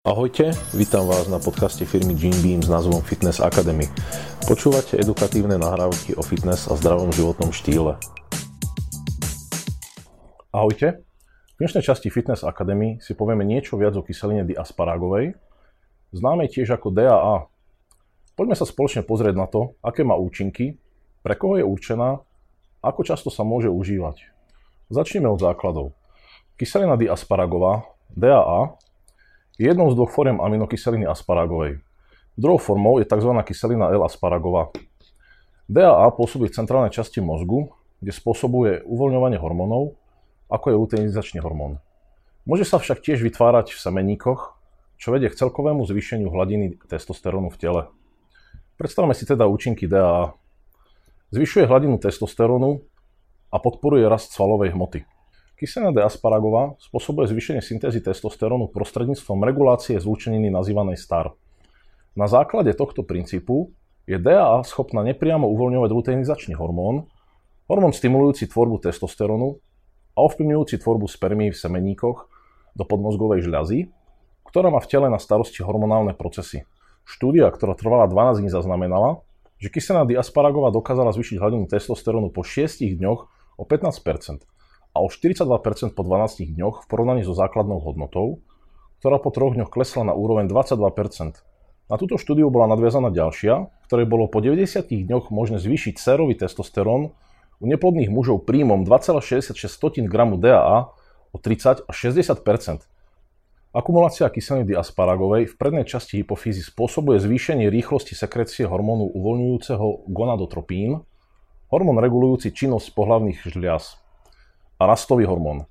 Ahojte, vítam vás na podcaste firmy Gene Beam s názvom Fitness Academy. Počúvate edukatívne nahrávky o fitness a zdravom životnom štýle. Ahojte, v dnešnej časti Fitness Academy si povieme niečo viac o kyseline diasparagovej, známej tiež ako DAA. Poďme sa spoločne pozrieť na to, aké má účinky, pre koho je určená, ako často sa môže užívať. Začneme od základov. Kyselina diasparagová, DAA, je jednou z dvoch foriem aminokyseliny asparagovej. Druhou formou je tzv. kyselina L-asparagová. DAA pôsobí v centrálnej časti mozgu, kde spôsobuje uvoľňovanie hormónov, ako je luteinizačný hormón. Môže sa však tiež vytvárať v semeníkoch, čo vedie k celkovému zvýšeniu hladiny testosterónu v tele. Predstavme si teda účinky DAA. Zvyšuje hladinu testosterónu a podporuje rast svalovej hmoty. Kyselina D. asparagová spôsobuje zvýšenie syntézy testosterónu prostredníctvom regulácie zlúčeniny nazývanej STAR. Na základe tohto princípu je DAA schopná nepriamo uvoľňovať luteinizačný hormón, hormón stimulujúci tvorbu testosterónu a ovplyvňujúci tvorbu spermí v semeníkoch do podmozgovej žľazy, ktorá má v tele na starosti hormonálne procesy. Štúdia, ktorá trvala 12 dní, zaznamenala, že kyselina diasparagová dokázala zvýšiť hladinu testosterónu po 6 dňoch o 15 a o 42% po 12 dňoch v porovnaní so základnou hodnotou, ktorá po troch dňoch klesla na úroveň 22%. Na túto štúdiu bola nadviazaná ďalšia, ktorej bolo po 90 dňoch možné zvýšiť sérový testosterón u neplodných mužov príjmom 2,66 g DAA o 30 až 60% Akumulácia kyseliny diasparagovej v prednej časti hypofízy spôsobuje zvýšenie rýchlosti sekrécie hormónu uvoľňujúceho gonadotropín, hormón regulujúci činnosť pohlavných žliaz a rastový hormón.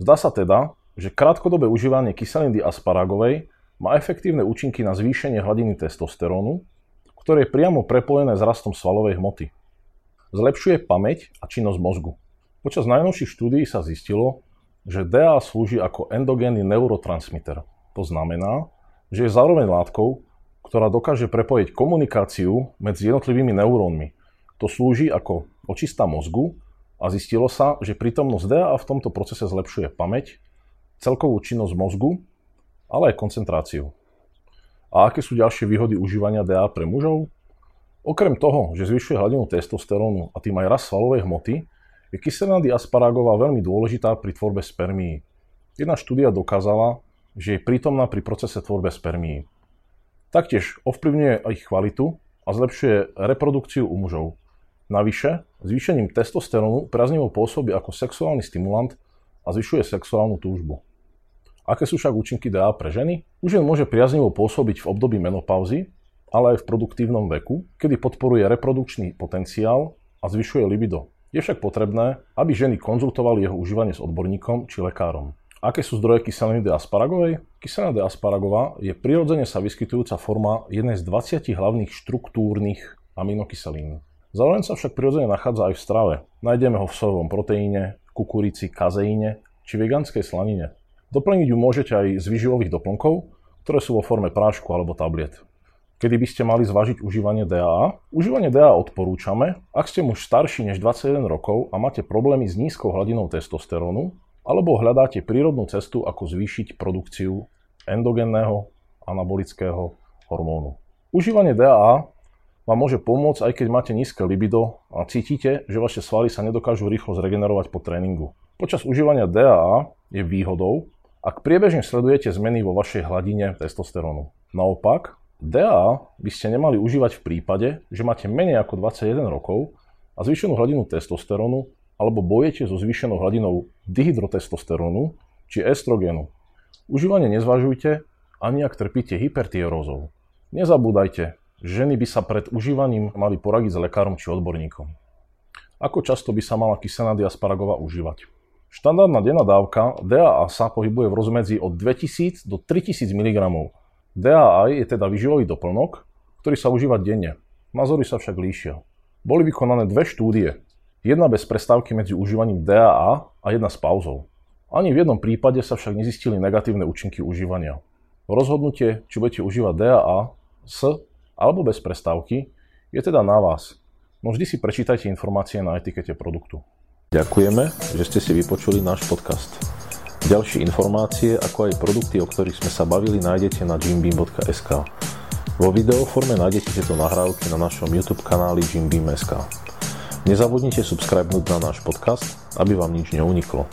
Zdá sa teda, že krátkodobé užívanie kyseliny asparagovej má efektívne účinky na zvýšenie hladiny testosterónu, ktoré je priamo prepojené s rastom svalovej hmoty. Zlepšuje pamäť a činnosť mozgu. Počas najnovších štúdií sa zistilo, že DA slúži ako endogénny neurotransmitter. To znamená, že je zároveň látkou, ktorá dokáže prepojiť komunikáciu medzi jednotlivými neurónmi. To slúži ako očista mozgu a zistilo sa, že prítomnosť DAA v tomto procese zlepšuje pamäť, celkovú činnosť mozgu, ale aj koncentráciu. A aké sú ďalšie výhody užívania DA pre mužov? Okrem toho, že zvyšuje hladinu testosterónu a tým aj rast svalovej hmoty, je kyselina diasparagová veľmi dôležitá pri tvorbe spermií. Jedna štúdia dokázala, že je prítomná pri procese tvorbe spermií. Taktiež ovplyvňuje ich kvalitu a zlepšuje reprodukciu u mužov. Navyše, zvýšením testosterónu priaznivo pôsobí ako sexuálny stimulant a zvyšuje sexuálnu túžbu. Aké sú však účinky DA pre ženy? U žien môže priaznivo pôsobiť v období menopauzy, ale aj v produktívnom veku, kedy podporuje reprodukčný potenciál a zvyšuje libido. Je však potrebné, aby ženy konzultovali jeho užívanie s odborníkom či lekárom. Aké sú zdroje kyseliny D. asparagovej? Kyselina D. asparagová je prirodzene sa vyskytujúca forma jednej z 20 hlavných štruktúrnych aminokyselín. Zároveň sa však prirodzene nachádza aj v strave. Nájdeme ho v sojovom proteíne, kukurici, kazeíne či vegánskej slanine. Doplniť ju môžete aj z výživových doplnkov, ktoré sú vo forme prášku alebo tabliet. Kedy by ste mali zvážiť užívanie DAA? Užívanie DAA odporúčame, ak ste muž starší než 21 rokov a máte problémy s nízkou hladinou testosterónu, alebo hľadáte prírodnú cestu, ako zvýšiť produkciu endogenného anabolického hormónu. Užívanie DAA vám môže pomôcť, aj keď máte nízke libido a cítite, že vaše svaly sa nedokážu rýchlo zregenerovať po tréningu. Počas užívania DAA je výhodou, ak priebežne sledujete zmeny vo vašej hladine testosterónu. Naopak, DAA by ste nemali užívať v prípade, že máte menej ako 21 rokov a zvýšenú hladinu testosterónu alebo bojete so zvýšenou hladinou dihydrotestosterónu či estrogénu. Užívanie nezvažujte ani ak trpíte hypertierózou. Nezabúdajte, Ženy by sa pred užívaním mali poradiť s lekárom či odborníkom. Ako často by sa mala kyselina diasparagová užívať? Štandardná denná dávka DAA sa pohybuje v rozmedzi od 2000 do 3000 mg. DAA je teda vyživový doplnok, ktorý sa užíva denne. Názory sa však líšia. Boli vykonané dve štúdie. Jedna bez prestávky medzi užívaním DAA a jedna s pauzou. Ani v jednom prípade sa však nezistili negatívne účinky užívania. Rozhodnutie, či budete užívať DAA s alebo bez prestávky, je teda na vás. No vždy si prečítajte informácie na etikete produktu. Ďakujeme, že ste si vypočuli náš podcast. Ďalšie informácie, ako aj produkty, o ktorých sme sa bavili, nájdete na jimbeam.sk. Vo videoforme nájdete tieto nahrávky na našom YouTube kanáli Jimbeam.sk. Nezabudnite subscribenúť na náš podcast, aby vám nič neuniklo.